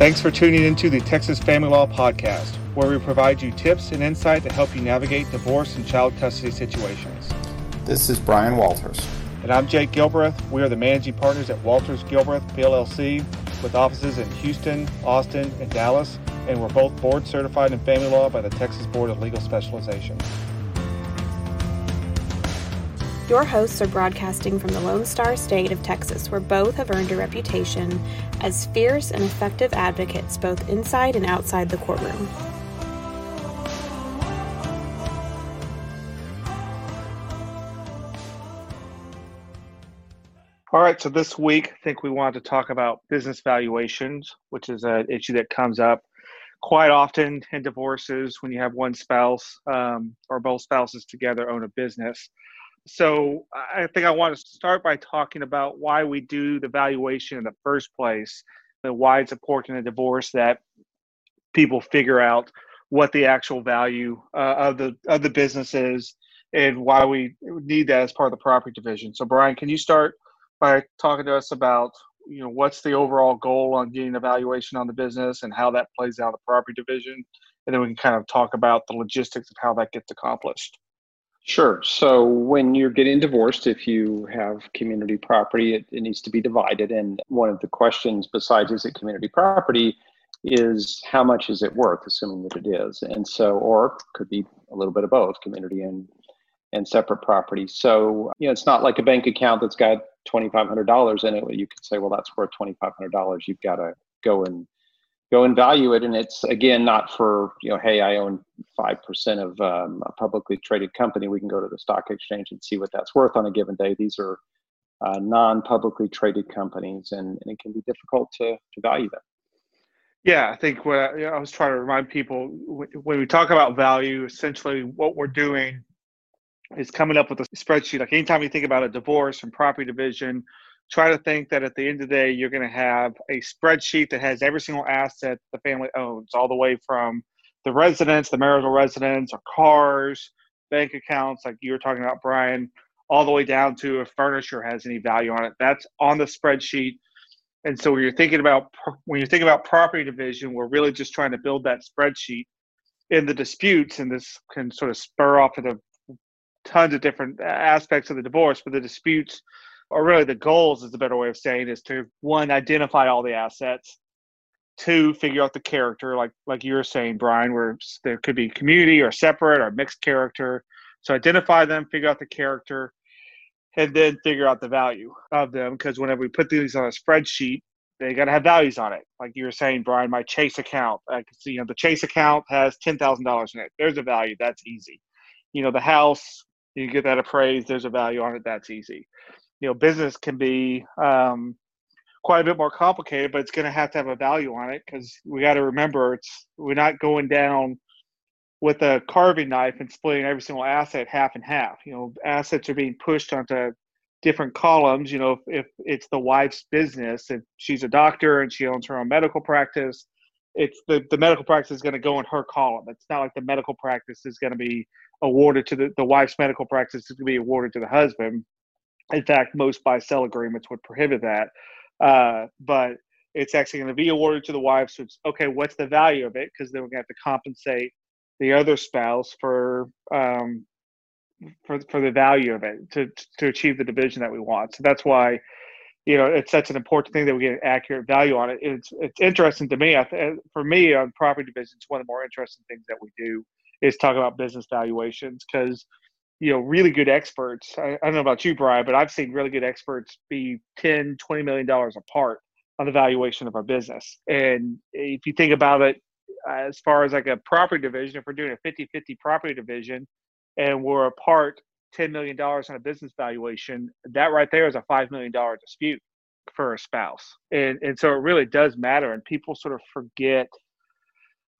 Thanks for tuning into the Texas Family Law Podcast, where we provide you tips and insight to help you navigate divorce and child custody situations. This is Brian Walters. And I'm Jake Gilbreth. We are the managing partners at Walters Gilbreth PLLC with offices in Houston, Austin, and Dallas, and we're both board certified in family law by the Texas Board of Legal Specialization. Your hosts are broadcasting from the Lone Star State of Texas, where both have earned a reputation as fierce and effective advocates both inside and outside the courtroom. All right, so this week, I think we wanted to talk about business valuations, which is an issue that comes up quite often in divorces when you have one spouse um, or both spouses together own a business. So I think I want to start by talking about why we do the valuation in the first place and why it's important in a divorce that people figure out what the actual value uh, of the of the business is and why we need that as part of the property division. So Brian, can you start by talking to us about you know what's the overall goal on getting a valuation on the business and how that plays out the property division and then we can kind of talk about the logistics of how that gets accomplished sure. So when you're getting divorced if you have community property it, it needs to be divided. And one of the questions besides is it community property is how much is it worth assuming that it is? And so or could be a little bit of both community and and separate property. So you know it's not like a bank account that's got $2,500 in it, you could say, well, that's worth $2,500. You've got to go and go and value it. And it's again, not for, you know, Hey, I own 5% of um, a publicly traded company. We can go to the stock exchange and see what that's worth on a given day. These are uh, non-publicly traded companies and, and, it can be difficult to, to value them. Yeah, I think what I was trying to remind people when we talk about value, essentially what we're doing is coming up with a spreadsheet. Like anytime you think about a divorce and property division, try to think that at the end of the day, you're going to have a spreadsheet that has every single asset the family owns, all the way from the residence, the marital residence, or cars, bank accounts, like you were talking about, Brian, all the way down to if furniture has any value on it. That's on the spreadsheet. And so when you're thinking about when you're thinking about property division, we're really just trying to build that spreadsheet in the disputes, and this can sort of spur off into tons of different aspects of the divorce, but the disputes, or really the goals, is a better way of saying, is to one identify all the assets, two figure out the character, like like you were saying, Brian, where there could be community or separate or mixed character. So identify them, figure out the character, and then figure out the value of them. Because whenever we put these on a spreadsheet, they got to have values on it. Like you were saying, Brian, my Chase account, I can see, you know, the Chase account has ten thousand dollars in it. There's a value. That's easy. You know, the house you get that appraised, there's a value on it, that's easy. You know, business can be um, quite a bit more complicated, but it's going to have to have a value on it because we got to remember it's we're not going down with a carving knife and splitting every single asset half and half. You know, assets are being pushed onto different columns. You know, if, if it's the wife's business, if she's a doctor and she owns her own medical practice, it's the, the medical practice is going to go in her column. It's not like the medical practice is going to be awarded to the, the wife's medical practice is going to be awarded to the husband. In fact, most buy sell agreements would prohibit that. Uh, but it's actually going to be awarded to the wife. So it's okay, what's the value of it? Because then we're going to have to compensate the other spouse for um, for for the value of it to to achieve the division that we want. So that's why you know it's such an important thing that we get an accurate value on it. It's it's interesting to me. Th- for me on property division, it's one of the more interesting things that we do is talk about business valuations because you know really good experts. I, I, don't know about you brian but i've seen really good experts be 10 20 million dollars apart on the valuation of our business. And if you think about it as far as like a property division if we're doing a 50 50 property division and we're apart $10 million on a business valuation that right there is a $5 million dispute for a spouse. And and so it really does matter and people sort of forget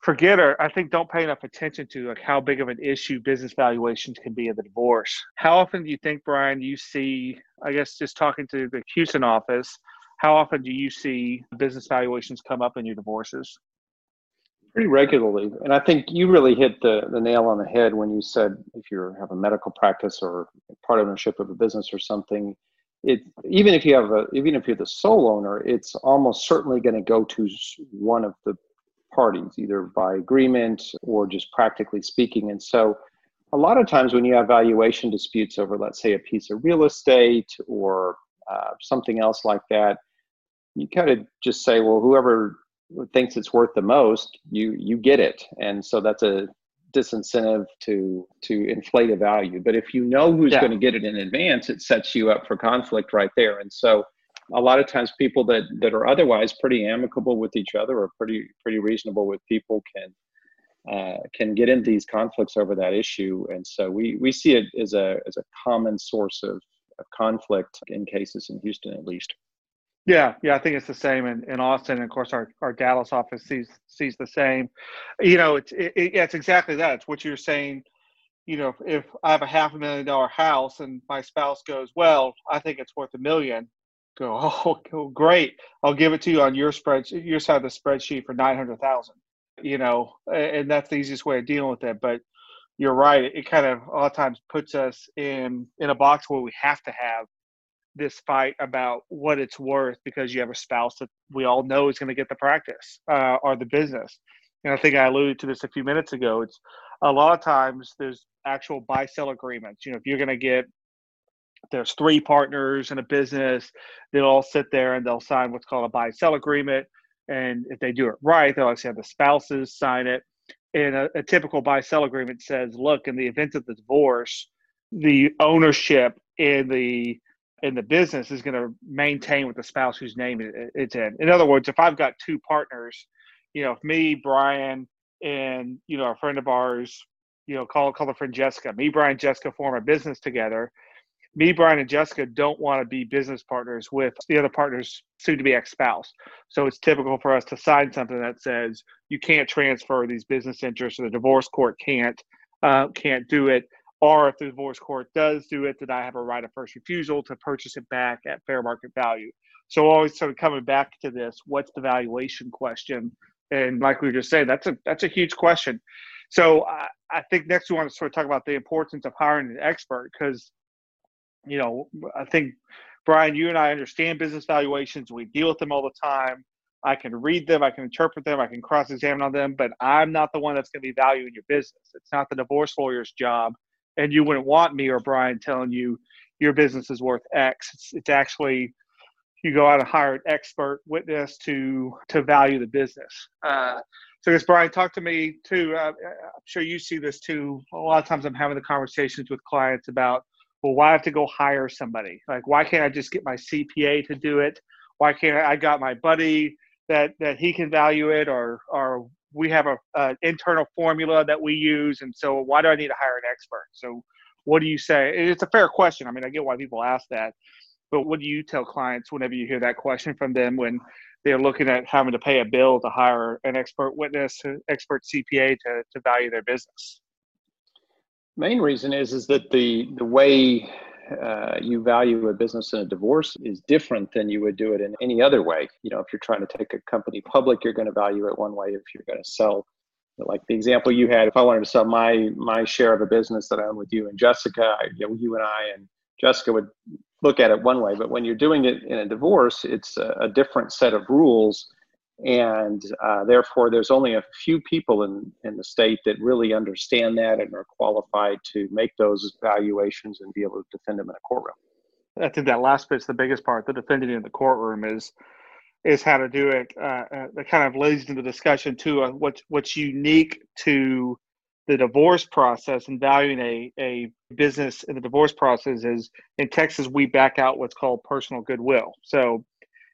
forget or I think don't pay enough attention to like how big of an issue business valuations can be in the divorce. How often do you think, Brian, you see, I guess just talking to the Houston office, how often do you see business valuations come up in your divorces? Pretty regularly. And I think you really hit the, the nail on the head when you said if you have a medical practice or part ownership of a business or something, it even if you have a even if you're the sole owner, it's almost certainly going to go to one of the parties, either by agreement or just practically speaking. And so, a lot of times when you have valuation disputes over, let's say, a piece of real estate or uh, something else like that, you kind of just say, well, whoever thinks it's worth the most, you you get it, and so that's a disincentive to to inflate a value. But if you know who's yeah. going to get it in advance, it sets you up for conflict right there. And so a lot of times people that that are otherwise pretty amicable with each other or pretty pretty reasonable with people can uh, can get into these conflicts over that issue. And so we we see it as a as a common source of, of conflict in cases in Houston at least. Yeah, yeah, I think it's the same in, in Austin. And of course, our, our Dallas office sees sees the same. You know, it's it, it, it's exactly that. It's what you're saying. You know, if I have a half a million dollar house and my spouse goes, well, I think it's worth a million. Go, oh, great! I'll give it to you on your spread, your side of the spreadsheet for nine hundred thousand. You know, and that's the easiest way of dealing with it. But you're right; it kind of a lot of times puts us in in a box where we have to have this fight about what it's worth because you have a spouse that we all know is going to get the practice uh, or the business. And I think I alluded to this a few minutes ago. It's a lot of times there's actual buy sell agreements. You know, if you're going to get there's three partners in a business, they'll all sit there and they'll sign what's called a buy sell agreement. And if they do it right, they'll actually have the spouses sign it. And a, a typical buy sell agreement says, look, in the event of the divorce, the ownership in the in the business is going to maintain with the spouse whose name it's in. In other words, if I've got two partners, you know, if me, Brian, and you know, a friend of ours, you know, call call a friend Jessica, me, Brian, Jessica form a business together. Me, Brian, and Jessica don't want to be business partners with the other partner's soon to be ex spouse. So it's typical for us to sign something that says you can't transfer these business interests, or the divorce court can't uh, can't do it or if the divorce court does do it, then I have a right of first refusal to purchase it back at fair market value. So always sort of coming back to this, what's the valuation question? And like we were just saying, that's a that's a huge question. So I, I think next we want to sort of talk about the importance of hiring an expert because, you know, I think Brian, you and I understand business valuations. We deal with them all the time. I can read them, I can interpret them, I can cross examine on them, but I'm not the one that's going to be valuing your business. It's not the divorce lawyer's job and you wouldn't want me or Brian telling you your business is worth X. It's, it's actually you go out and hire an expert witness to to value the business. Uh, so, as Brian, talk to me too. Uh, I'm sure you see this too. A lot of times, I'm having the conversations with clients about, well, why have to go hire somebody? Like, why can't I just get my CPA to do it? Why can't I, I got my buddy that that he can value it, or or we have a, a internal formula that we use, and so why do I need to hire an expert? So, what do you say? It's a fair question. I mean, I get why people ask that, but what do you tell clients whenever you hear that question from them when they're looking at having to pay a bill to hire an expert witness, expert CPA to to value their business? Main reason is is that the the way uh, you value a business in a divorce is different than you would do it in any other way. You know, if you're trying to take a company public, you're going to value it one way. If you're going to sell, like the example you had, if I wanted to sell my my share of a business that I own with you and Jessica, you, know, you and I and Jessica would look at it one way. But when you're doing it in a divorce, it's a, a different set of rules and uh, therefore there's only a few people in, in the state that really understand that and are qualified to make those valuations and be able to defend them in a courtroom. I think that last bit's the biggest part the defending in the courtroom is is how to do it. Uh, uh, kind of leads into the discussion too on what's what's unique to the divorce process and valuing a, a business in the divorce process is in texas we back out what's called personal goodwill. So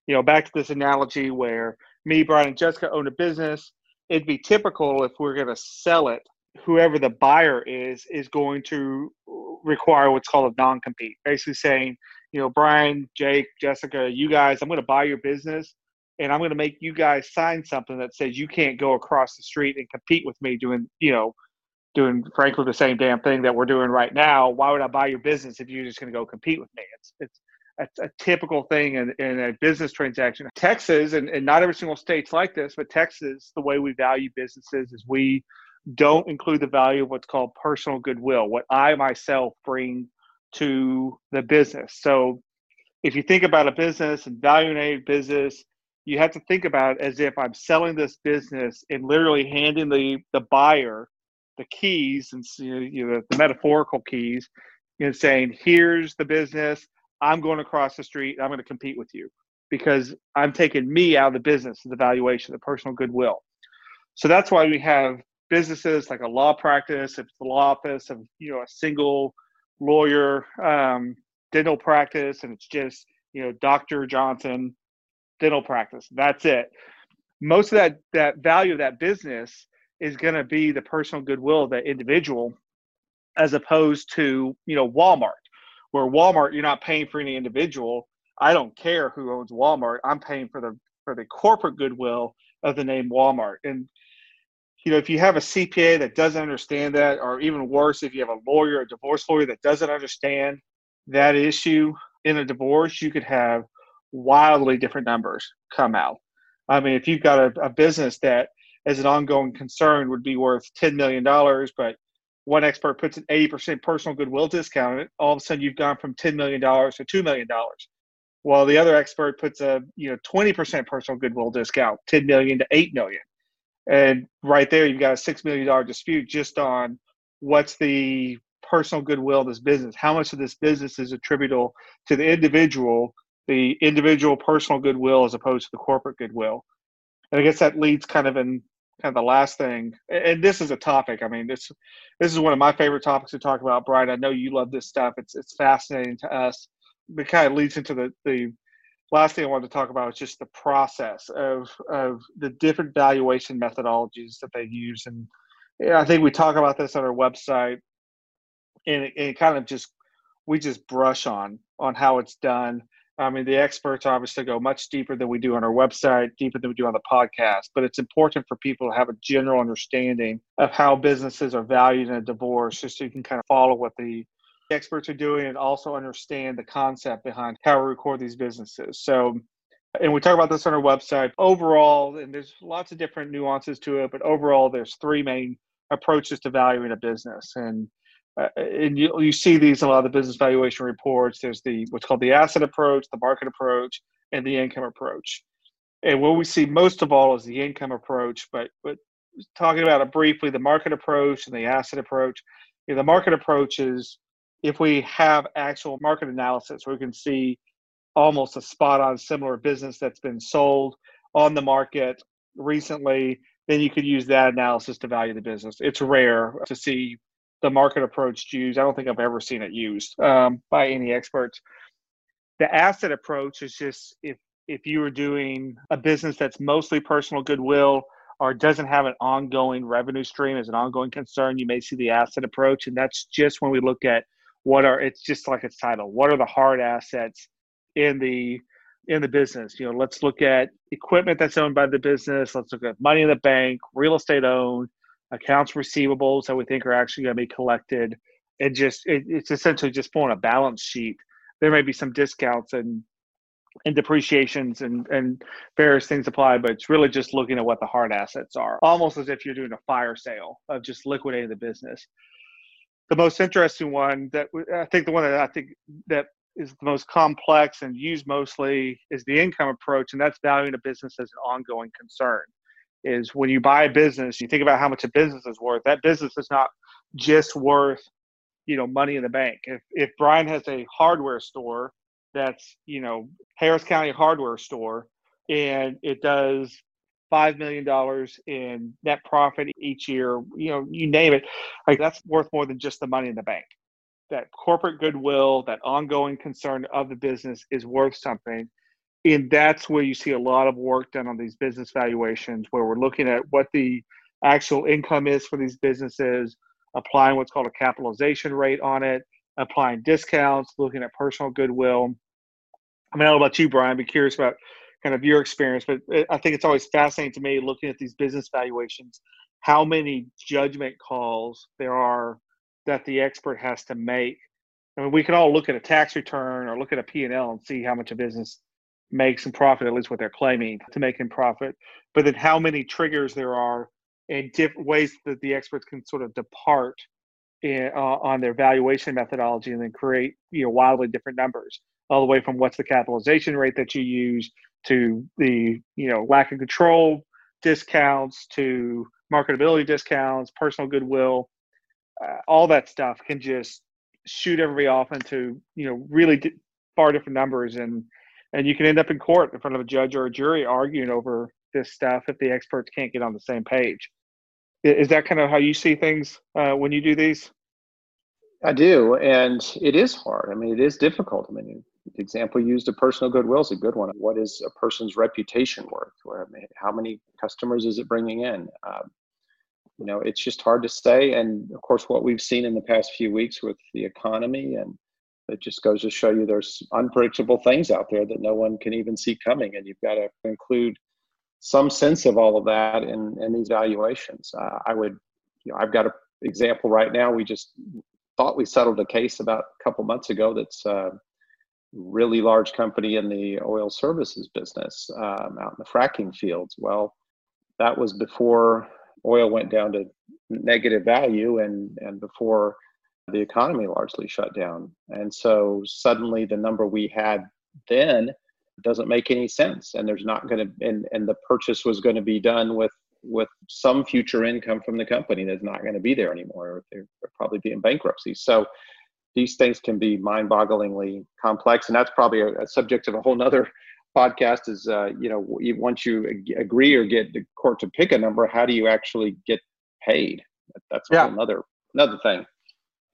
you know back to this analogy where me, Brian, and Jessica own a business, it'd be typical if we're going to sell it, whoever the buyer is, is going to require what's called a non compete. Basically saying, you know, Brian, Jake, Jessica, you guys, I'm going to buy your business and I'm going to make you guys sign something that says you can't go across the street and compete with me doing, you know, doing frankly the same damn thing that we're doing right now. Why would I buy your business if you're just going to go compete with me? It's it's a, a typical thing in, in, a business transaction. Texas, and, and not every single state's like this, but Texas, the way we value businesses is we don't include the value of what's called personal goodwill, what I myself bring to the business. So if you think about a business and valuing a business, you have to think about as if I'm selling this business and literally handing the the buyer the keys and you know, the metaphorical keys and saying, "Here's the business. I'm going across the street. I'm going to compete with you because I'm taking me out of the business, the valuation, the personal goodwill." So that's why we have businesses like a law practice, if it's the law office of you know a single lawyer um, dental practice, and it's just you know Dr. Johnson dental practice. That's it. Most of that that value of that business is going to be the personal goodwill of that individual, as opposed to you know Walmart, where Walmart you're not paying for any individual. I don't care who owns Walmart. I'm paying for the for the corporate goodwill of the name Walmart. And you know, if you have a CPA that doesn't understand that, or even worse, if you have a lawyer, a divorce lawyer that doesn't understand that issue in a divorce, you could have wildly different numbers come out. I mean, if you've got a, a business that, as an ongoing concern, would be worth $10 million, but one expert puts an 80% personal goodwill discount on it, all of a sudden you've gone from $10 million to $2 million. While the other expert puts a you know 20% personal goodwill discount, 10 million to 8 million. And right there, you've got a six million dollar dispute just on what's the personal goodwill of this business. How much of this business is attributable to the individual, the individual personal goodwill as opposed to the corporate goodwill. And I guess that leads kind of in kind of the last thing. And this is a topic. I mean, this this is one of my favorite topics to talk about, Brian. I know you love this stuff. It's it's fascinating to us. It kind of leads into the the last thing I wanted to talk about is just the process of of the different valuation methodologies that they use, and I think we talk about this on our website, and it, and it kind of just we just brush on on how it's done. I mean, the experts obviously go much deeper than we do on our website, deeper than we do on the podcast. But it's important for people to have a general understanding of how businesses are valued in a divorce, just so you can kind of follow what the experts are doing and also understand the concept behind how we record these businesses. So, and we talk about this on our website. Overall, and there's lots of different nuances to it, but overall, there's three main approaches to valuing a business. And uh, and you, you see these in a lot of the business valuation reports. There's the what's called the asset approach, the market approach, and the income approach. And what we see most of all is the income approach. But but talking about it briefly, the market approach and the asset approach. You know, the market approach is if we have actual market analysis we can see almost a spot on similar business that's been sold on the market recently, then you could use that analysis to value the business. It's rare to see the market approach used. I don't think I've ever seen it used um, by any experts. The asset approach is just if if you are doing a business that's mostly personal goodwill or doesn't have an ongoing revenue stream as an ongoing concern, you may see the asset approach, and that's just when we look at what are it's just like its title what are the hard assets in the in the business you know let's look at equipment that's owned by the business let's look at money in the bank real estate owned accounts receivables that we think are actually going to be collected and just it, it's essentially just pulling a balance sheet there may be some discounts and and depreciations and and various things apply but it's really just looking at what the hard assets are almost as if you're doing a fire sale of just liquidating the business the most interesting one that I think the one that I think that is the most complex and used mostly is the income approach, and that's valuing a business as an ongoing concern. Is when you buy a business, you think about how much a business is worth. That business is not just worth, you know, money in the bank. If if Brian has a hardware store that's you know Harris County hardware store, and it does five million dollars in net profit each year, you know, you name it, like that's worth more than just the money in the bank. That corporate goodwill, that ongoing concern of the business is worth something. And that's where you see a lot of work done on these business valuations, where we're looking at what the actual income is for these businesses, applying what's called a capitalization rate on it, applying discounts, looking at personal goodwill. I mean, I don't know about you, Brian. Be curious about kind of your experience, but I think it's always fascinating to me looking at these business valuations, how many judgment calls there are that the expert has to make. I mean, we can all look at a tax return or look at a P&L and see how much a business makes some profit, at least what they're claiming to make in profit. But then how many triggers there are and different ways that the experts can sort of depart in, uh, on their valuation methodology and then create you know wildly different numbers. all the way from what's the capitalization rate that you use to the you know lack of control discounts to marketability discounts, personal goodwill, uh, all that stuff can just shoot everybody off into you know really far different numbers and and you can end up in court in front of a judge or a jury arguing over this stuff if the experts can't get on the same page. Is that kind of how you see things uh, when you do these? I do, and it is hard. I mean, it is difficult. I mean, the example used of personal goodwill is a good one. What is a person's reputation worth? I mean, How many customers is it bringing in? Um, you know, it's just hard to say. And of course, what we've seen in the past few weeks with the economy, and it just goes to show you there's unpredictable things out there that no one can even see coming, and you've got to include some sense of all of that in, in these valuations. Uh, I would, you know, I've got an example right now. We just thought we settled a case about a couple months ago that's uh, really large company in the oil services business um, out in the fracking fields. Well, that was before oil went down to negative value and, and before the economy largely shut down. And so suddenly the number we had then doesn't make any sense. And there's not going to, and, and the purchase was going to be done with with some future income from the company that's not going to be there anymore. They're, they're probably be in bankruptcy. So these things can be mind-bogglingly complex, and that's probably a, a subject of a whole nother podcast. Is uh, you know once you agree or get the court to pick a number, how do you actually get paid? That's yeah. another another thing.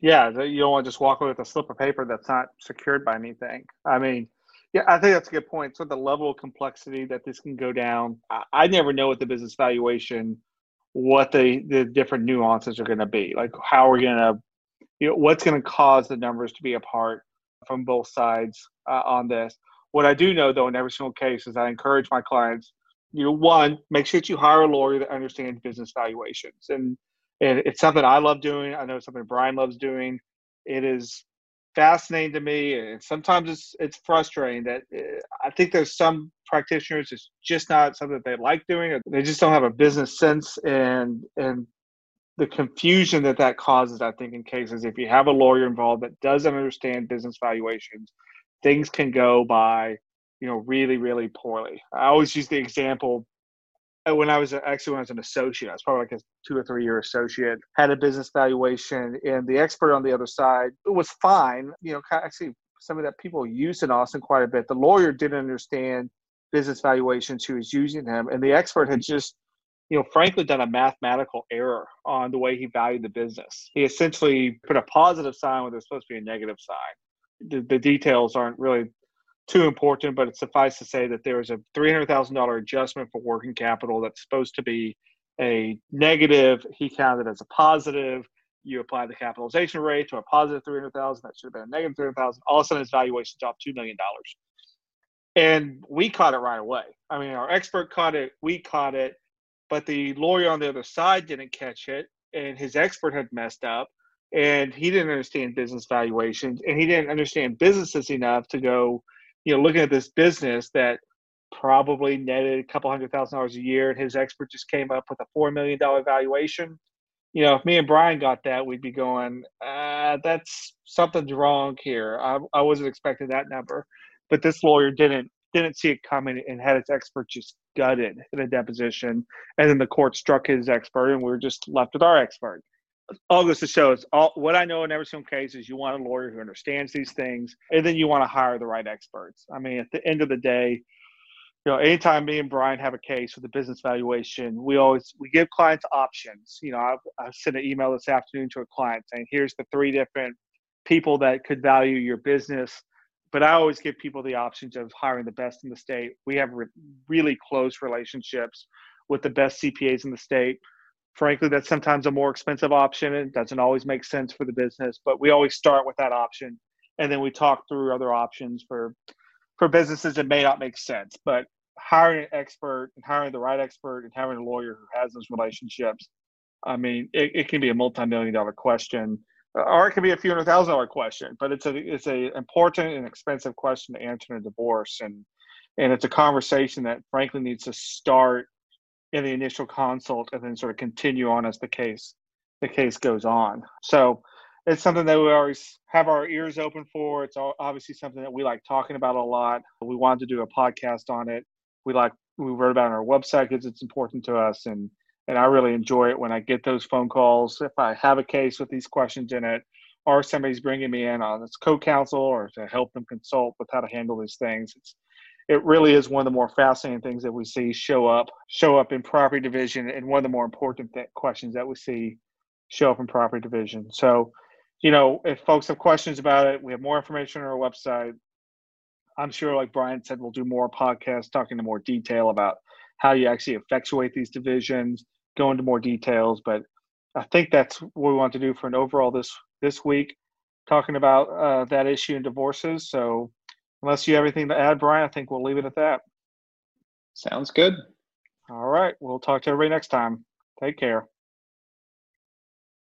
Yeah, you don't want to just walk away with a slip of paper that's not secured by anything. I mean, yeah, I think that's a good point. So the level of complexity that this can go down, I, I never know what the business valuation, what the the different nuances are going to be. Like how we're we going to you know what's going to cause the numbers to be apart from both sides uh, on this what i do know though in every single case is i encourage my clients you know one make sure that you hire a lawyer that understands business valuations and and it's something i love doing i know something brian loves doing it is fascinating to me and sometimes it's it's frustrating that uh, i think there's some practitioners it's just not something that they like doing they just don't have a business sense and and the confusion that that causes, I think, in cases if you have a lawyer involved that doesn't understand business valuations, things can go by, you know, really, really poorly. I always use the example when I was actually when I was an associate, I was probably like a two or three year associate, had a business valuation, and the expert on the other side was fine. You know, actually, some of that people used in Austin quite a bit. The lawyer didn't understand business valuations who was using them, and the expert had just you know, frankly done a mathematical error on the way he valued the business. He essentially put a positive sign where there's supposed to be a negative sign. The, the details aren't really too important, but it suffice to say that there was a $300,000 adjustment for working capital that's supposed to be a negative. He counted as a positive. You apply the capitalization rate to a positive 300,000. That should have been a negative 300,000. All of a sudden, his valuation dropped $2 million. And we caught it right away. I mean, our expert caught it. We caught it but the lawyer on the other side didn't catch it and his expert had messed up and he didn't understand business valuations and he didn't understand businesses enough to go you know looking at this business that probably netted a couple hundred thousand dollars a year and his expert just came up with a four million dollar valuation you know if me and brian got that we'd be going uh, that's something's wrong here I, I wasn't expecting that number but this lawyer didn't didn't see it coming and had its expert just gutted in a deposition. And then the court struck his expert, and we were just left with our expert. All this to show is all what I know in every single case is you want a lawyer who understands these things, and then you want to hire the right experts. I mean, at the end of the day, you know, anytime me and Brian have a case with a business valuation, we always we give clients options. You know, I, I sent an email this afternoon to a client saying, "Here's the three different people that could value your business but I always give people the options of hiring the best in the state. We have re- really close relationships with the best CPAs in the state. Frankly, that's sometimes a more expensive option. It doesn't always make sense for the business, but we always start with that option, and then we talk through other options for for businesses that may not make sense. But hiring an expert and hiring the right expert and having a lawyer who has those relationships, I mean, it, it can be a multi-million dollar question uh, or it can be a few hundred thousand dollar question, but it's a it's a important and expensive question to answer in a divorce, and and it's a conversation that frankly needs to start in the initial consult and then sort of continue on as the case the case goes on. So it's something that we always have our ears open for. It's obviously something that we like talking about a lot. We wanted to do a podcast on it. We like we wrote about on our website because it's important to us, and and I really enjoy it when I get those phone calls. If I have a case with these questions in it, or somebody's bringing me in on as co-counsel or to help them consult with how to handle these things, it's it really is one of the more fascinating things that we see show up show up in property division and one of the more important th- questions that we see show up in property division. So you know if folks have questions about it we have more information on our website. I'm sure like brian said we'll do more podcasts talking in more detail about how you actually effectuate these divisions go into more details but i think that's what we want to do for an overall this this week talking about uh, that issue in divorces. So Unless you have anything to add, Brian, I think we'll leave it at that. Sounds good. All right. We'll talk to everybody next time. Take care.